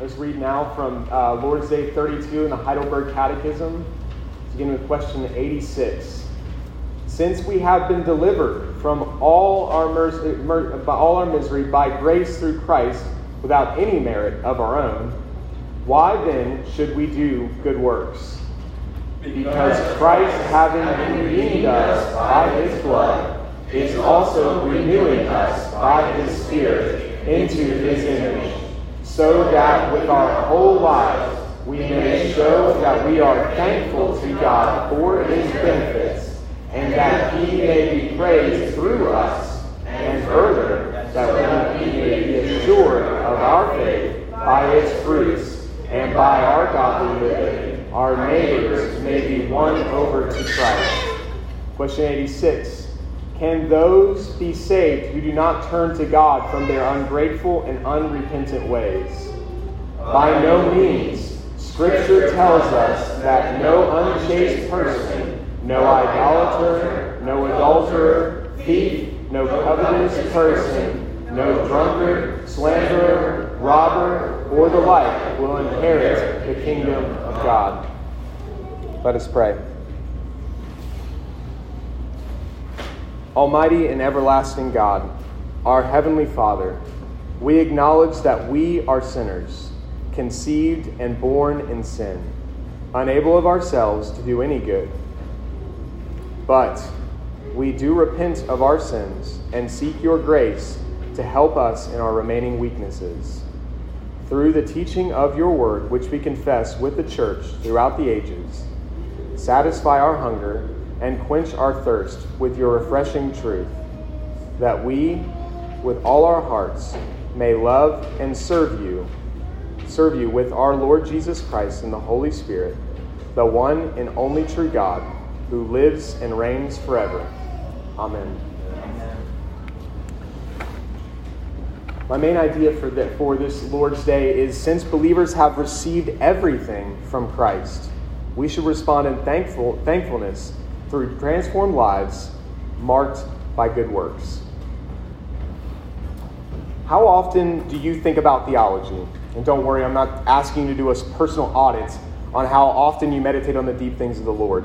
Let's read now from uh, Lord's Day 32 in the Heidelberg Catechism, beginning with question 86. Since we have been delivered from all our, mercy, mer- all our misery by grace through Christ without any merit of our own, why then should we do good works? Because Christ, having redeemed us by his blood, is also renewing us by his Spirit into his image so that with our whole lives we may show that we are thankful to God for his benefits, and that he may be praised through us, and further, that we may be assured of our faith by its fruits, and by our godly living, our neighbors may be won over to Christ. Question 86. Can those be saved who do not turn to God from their ungrateful and unrepentant ways? By no means. Scripture tells us that no unchaste person, no idolater, no adulterer, thief, no covetous person, no drunkard, slanderer, robber, or the like will inherit the kingdom of God. Let us pray. Almighty and everlasting God, our Heavenly Father, we acknowledge that we are sinners, conceived and born in sin, unable of ourselves to do any good. But we do repent of our sins and seek your grace to help us in our remaining weaknesses. Through the teaching of your word, which we confess with the church throughout the ages, satisfy our hunger and quench our thirst with your refreshing truth, that we, with all our hearts, may love and serve you, serve you with our Lord Jesus Christ and the Holy Spirit, the one and only true God, who lives and reigns forever. Amen. My main idea for, the, for this Lord's Day is since believers have received everything from Christ, we should respond in thankful, thankfulness through transformed lives marked by good works. How often do you think about theology? And don't worry, I'm not asking you to do a personal audit on how often you meditate on the deep things of the Lord.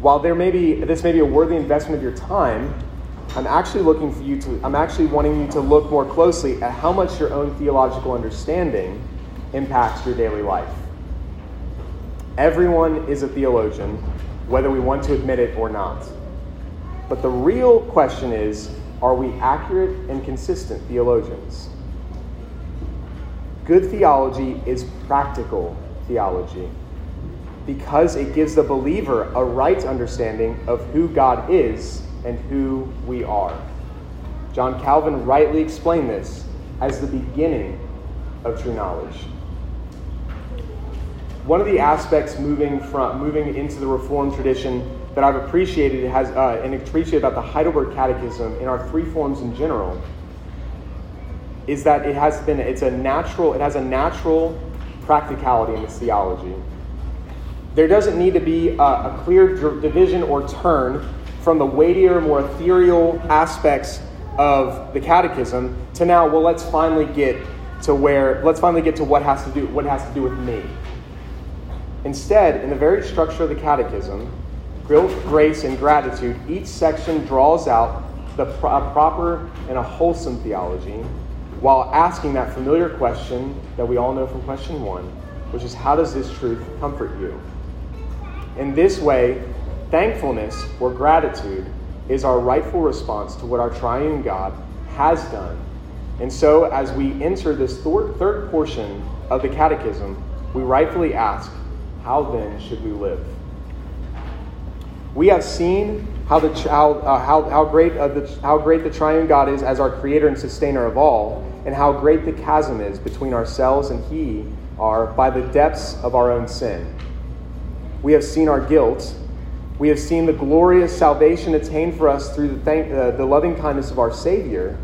While there may be this may be a worthy investment of your time, I'm actually looking for you to I'm actually wanting you to look more closely at how much your own theological understanding impacts your daily life. Everyone is a theologian, whether we want to admit it or not. But the real question is are we accurate and consistent theologians? Good theology is practical theology because it gives the believer a right understanding of who God is and who we are. John Calvin rightly explained this as the beginning of true knowledge one of the aspects moving from moving into the Reformed tradition that I've appreciated has uh, and appreciated about the Heidelberg Catechism in our three forms in general is that it has been it's a natural it has a natural practicality in its theology. There doesn't need to be a, a clear division or turn from the weightier, more ethereal aspects of the catechism to now, well, let's finally get to where let's finally get to what has to do what has to do with me Instead, in the very structure of the Catechism, grace, and gratitude, each section draws out the pro- proper and a wholesome theology while asking that familiar question that we all know from question one, which is how does this truth comfort you? In this way, thankfulness or gratitude is our rightful response to what our triune God has done. And so, as we enter this third portion of the Catechism, we rightfully ask, how then should we live? We have seen how, the, how, uh, how, how, great, uh, the, how great the triune God is as our creator and sustainer of all, and how great the chasm is between ourselves and He are by the depths of our own sin. We have seen our guilt. We have seen the glorious salvation attained for us through the, thank, uh, the loving kindness of our Savior,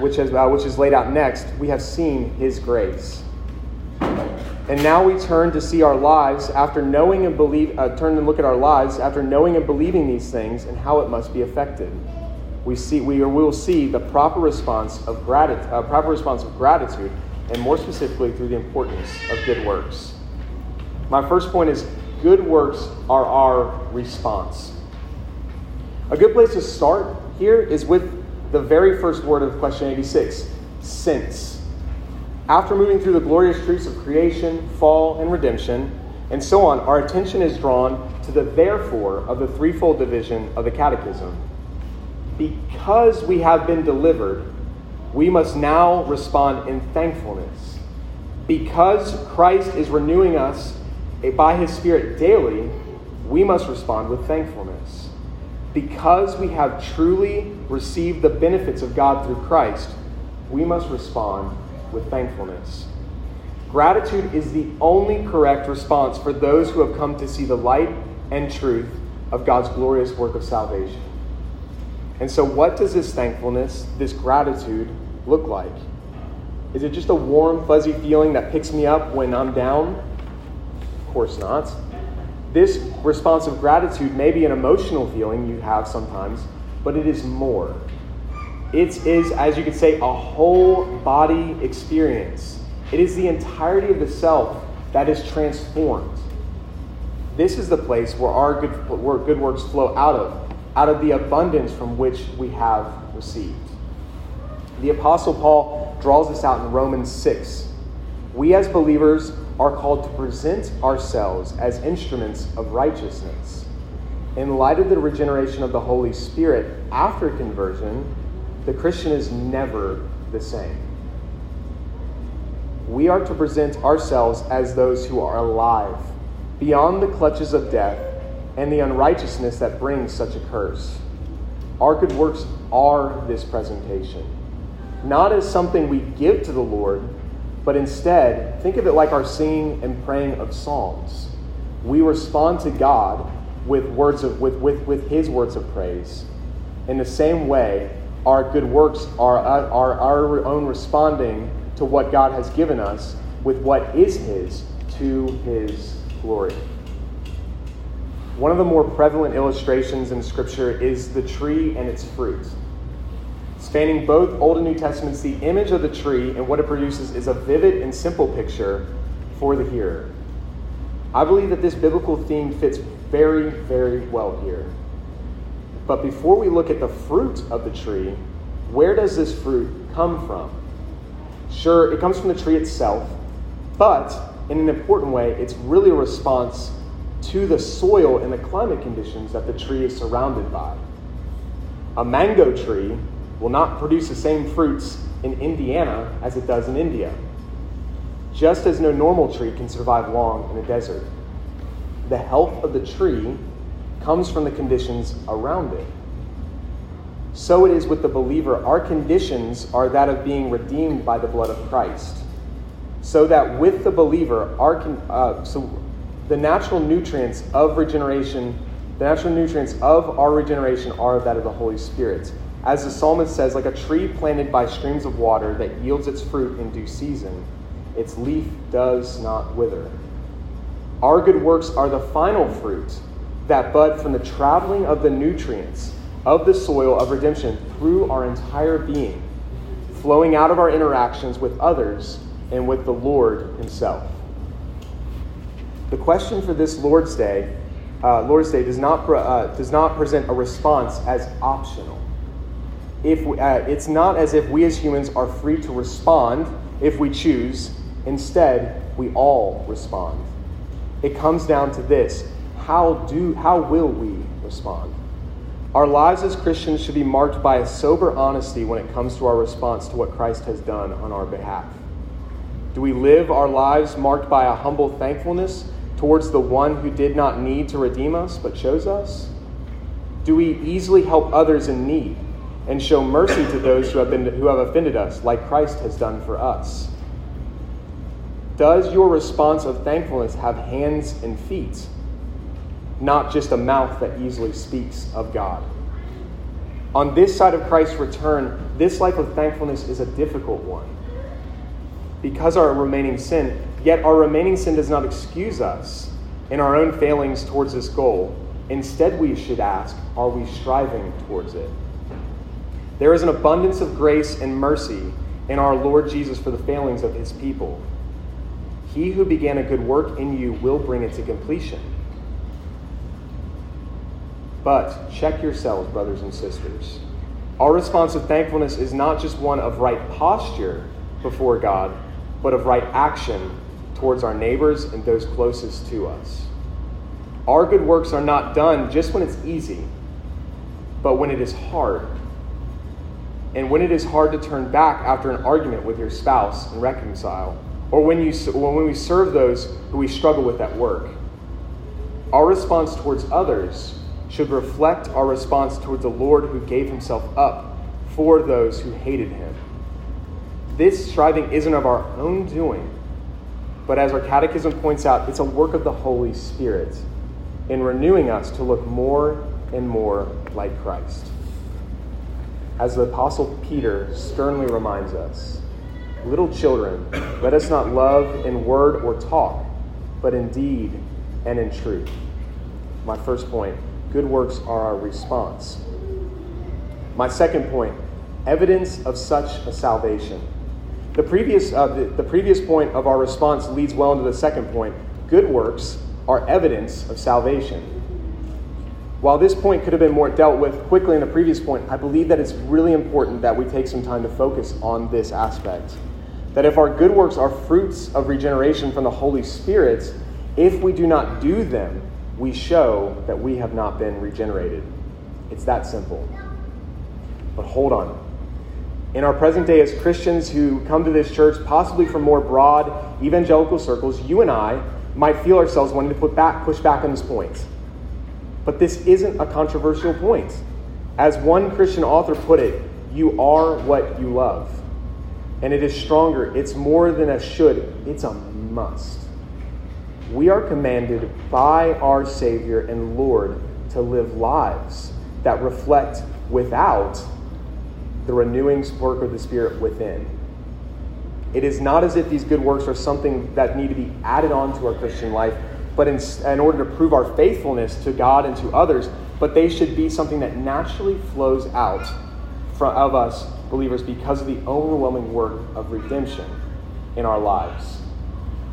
which, has, uh, which is laid out next. We have seen His grace. And now we turn to see our lives after knowing and believe, uh, turn and look at our lives after knowing and believing these things and how it must be affected. We see, we, we will see the proper response of gratitude, uh, proper response of gratitude and more specifically through the importance of good works. My first point is good works are our response. A good place to start here is with the very first word of question 86 since. After moving through the glorious truths of creation, fall, and redemption, and so on, our attention is drawn to the therefore of the threefold division of the Catechism. Because we have been delivered, we must now respond in thankfulness. Because Christ is renewing us by his Spirit daily, we must respond with thankfulness. Because we have truly received the benefits of God through Christ, we must respond with thankfulness. Gratitude is the only correct response for those who have come to see the light and truth of God's glorious work of salvation. And so, what does this thankfulness, this gratitude, look like? Is it just a warm, fuzzy feeling that picks me up when I'm down? Of course not. This response of gratitude may be an emotional feeling you have sometimes, but it is more. It is, as you could say, a whole body experience. It is the entirety of the self that is transformed. This is the place where our good, where good works flow out of, out of the abundance from which we have received. The Apostle Paul draws this out in Romans 6. We as believers are called to present ourselves as instruments of righteousness. In light of the regeneration of the Holy Spirit after conversion, the Christian is never the same. We are to present ourselves as those who are alive, beyond the clutches of death and the unrighteousness that brings such a curse. Our good works are this presentation, not as something we give to the Lord, but instead, think of it like our singing and praying of psalms. We respond to God with words of with, with, with his words of praise. In the same way, our good works are, uh, are our own responding to what God has given us with what is His to His glory. One of the more prevalent illustrations in Scripture is the tree and its fruit. Spanning both Old and New Testaments, the image of the tree and what it produces is a vivid and simple picture for the hearer. I believe that this biblical theme fits very, very well here. But before we look at the fruit of the tree, where does this fruit come from? Sure, it comes from the tree itself, but in an important way, it's really a response to the soil and the climate conditions that the tree is surrounded by. A mango tree will not produce the same fruits in Indiana as it does in India, just as no normal tree can survive long in a desert. The health of the tree comes from the conditions around it. So it is with the believer. Our conditions are that of being redeemed by the blood of Christ. So that with the believer, our uh, so the natural nutrients of regeneration, the natural nutrients of our regeneration are that of the Holy Spirit. As the psalmist says, like a tree planted by streams of water that yields its fruit in due season, its leaf does not wither. Our good works are the final fruit that bud from the traveling of the nutrients of the soil of redemption through our entire being, flowing out of our interactions with others and with the Lord Himself. The question for this Lord's Day, uh, Lord's Day, does not uh, does not present a response as optional. If we, uh, it's not as if we as humans are free to respond if we choose. Instead, we all respond. It comes down to this: how do how will we respond? Our lives as Christians should be marked by a sober honesty when it comes to our response to what Christ has done on our behalf. Do we live our lives marked by a humble thankfulness towards the one who did not need to redeem us but chose us? Do we easily help others in need and show mercy to those who have, been, who have offended us, like Christ has done for us? Does your response of thankfulness have hands and feet? Not just a mouth that easily speaks of God. On this side of Christ's return, this life of thankfulness is a difficult one. Because our remaining sin, yet our remaining sin does not excuse us in our own failings towards this goal. Instead, we should ask, are we striving towards it? There is an abundance of grace and mercy in our Lord Jesus for the failings of his people. He who began a good work in you will bring it to completion. But check yourselves, brothers and sisters. Our response of thankfulness is not just one of right posture before God, but of right action towards our neighbors and those closest to us. Our good works are not done just when it's easy, but when it is hard. And when it is hard to turn back after an argument with your spouse and reconcile, or when, you, when we serve those who we struggle with at work. Our response towards others should reflect our response toward the Lord who gave himself up for those who hated him. This striving isn't of our own doing, but as our catechism points out, it's a work of the Holy Spirit in renewing us to look more and more like Christ. As the Apostle Peter sternly reminds us, little children, let us not love in word or talk, but in deed and in truth. My first point good works are our response. My second point evidence of such a salvation. The previous, uh, the, the previous point of our response leads well into the second point. Good works are evidence of salvation. While this point could have been more dealt with quickly in the previous point, I believe that it's really important that we take some time to focus on this aspect. That if our good works are fruits of regeneration from the Holy Spirit, if we do not do them, we show that we have not been regenerated. It's that simple. But hold on. In our present day, as Christians who come to this church, possibly from more broad evangelical circles, you and I might feel ourselves wanting to put back, push back on this point. But this isn't a controversial point. As one Christian author put it, you are what you love. And it is stronger. It's more than a should, it's a must. We are commanded by our Savior and Lord to live lives that reflect without the renewing work of the Spirit within. It is not as if these good works are something that need to be added on to our Christian life, but in, in order to prove our faithfulness to God and to others, but they should be something that naturally flows out from, of us believers because of the overwhelming work of redemption in our lives.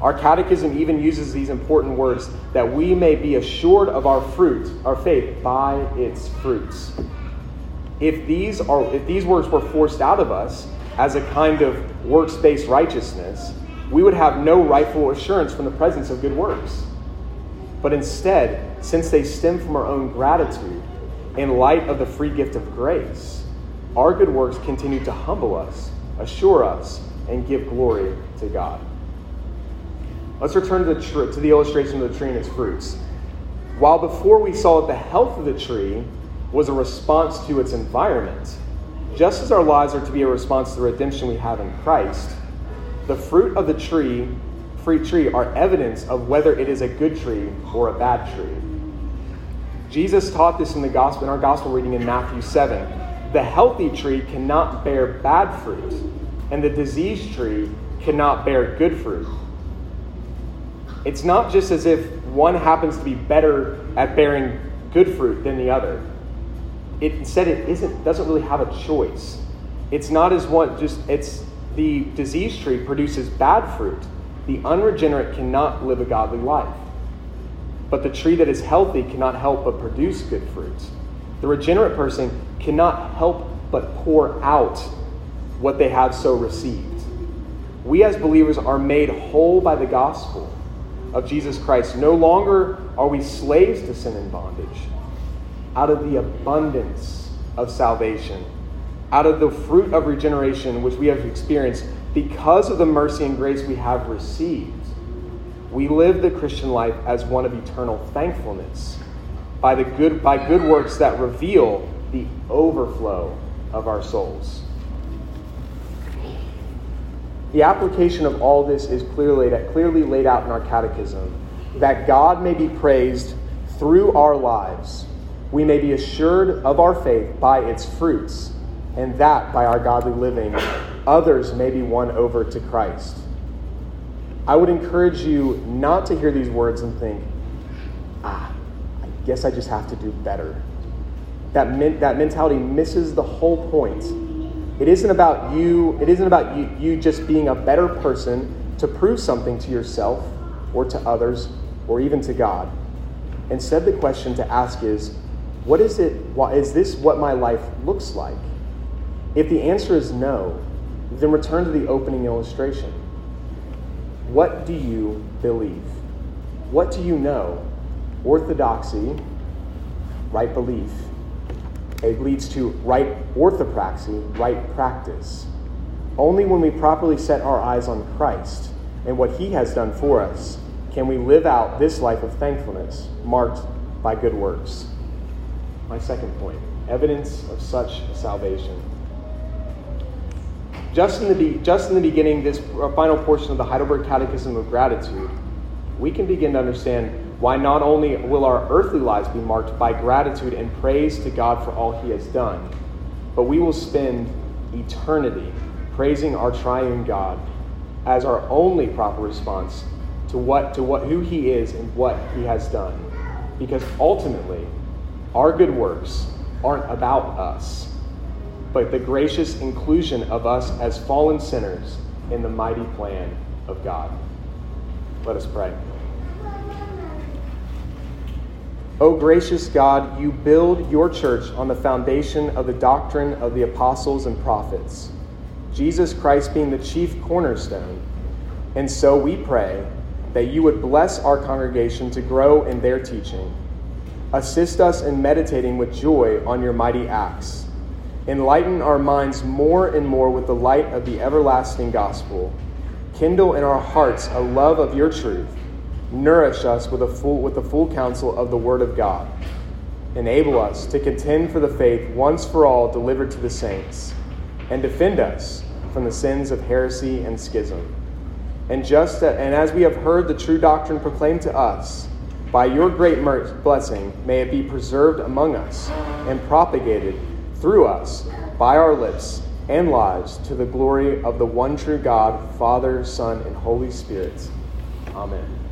Our catechism even uses these important words that we may be assured of our fruit, our faith, by its fruits. If these, are, if these works were forced out of us as a kind of works based righteousness, we would have no rightful assurance from the presence of good works. But instead, since they stem from our own gratitude, in light of the free gift of grace, our good works continue to humble us, assure us, and give glory to God. Let's return to the, tr- to the illustration of the tree and its fruits. While before we saw that the health of the tree was a response to its environment, just as our lives are to be a response to the redemption we have in Christ, the fruit of the tree, fruit tree, are evidence of whether it is a good tree or a bad tree. Jesus taught this in the gospel in our gospel reading in Matthew 7. The healthy tree cannot bear bad fruit, and the diseased tree cannot bear good fruit. It's not just as if one happens to be better at bearing good fruit than the other. It, instead, it isn't, doesn't really have a choice. It's not as one, just, it's the disease tree produces bad fruit. The unregenerate cannot live a godly life. But the tree that is healthy cannot help but produce good fruit. The regenerate person cannot help but pour out what they have so received. We as believers are made whole by the gospel of Jesus Christ. No longer are we slaves to sin and bondage. Out of the abundance of salvation, out of the fruit of regeneration which we have experienced because of the mercy and grace we have received, we live the Christian life as one of eternal thankfulness by, the good, by good works that reveal the overflow of our souls. The application of all this is clearly laid, clearly laid out in our catechism that God may be praised through our lives. We may be assured of our faith by its fruits, and that by our godly living, others may be won over to Christ. I would encourage you not to hear these words and think, ah, I guess I just have to do better. That, men- that mentality misses the whole point It isn't about you, it isn't about you, you just being a better person to prove something to yourself or to others or even to God. Instead, the question to ask is, what is it, why, is this what my life looks like? If the answer is no, then return to the opening illustration. What do you believe? What do you know? Orthodoxy, right belief. It leads to right orthopraxy, right practice. Only when we properly set our eyes on Christ and what he has done for us can we live out this life of thankfulness marked by good works. My second point evidence of such salvation. Just in, the be- just in the beginning, this final portion of the Heidelberg Catechism of Gratitude, we can begin to understand why not only will our earthly lives be marked by gratitude and praise to God for all He has done, but we will spend eternity praising our triune God as our only proper response to what to what who he is and what he has done. Because ultimately, our good works aren't about us, but the gracious inclusion of us as fallen sinners in the mighty plan of God. Let us pray. O gracious God, you build your church on the foundation of the doctrine of the apostles and prophets, Jesus Christ being the chief cornerstone. And so we pray that you would bless our congregation to grow in their teaching. Assist us in meditating with joy on your mighty acts. Enlighten our minds more and more with the light of the everlasting gospel. Kindle in our hearts a love of your truth. Nourish us with, a full, with the full counsel of the Word of God. Enable us to contend for the faith once for all delivered to the saints, and defend us from the sins of heresy and schism. And just that, and as we have heard the true doctrine proclaimed to us, by your great blessing, may it be preserved among us and propagated through us by our lips and lives to the glory of the one true God, Father, Son, and Holy Spirit. Amen.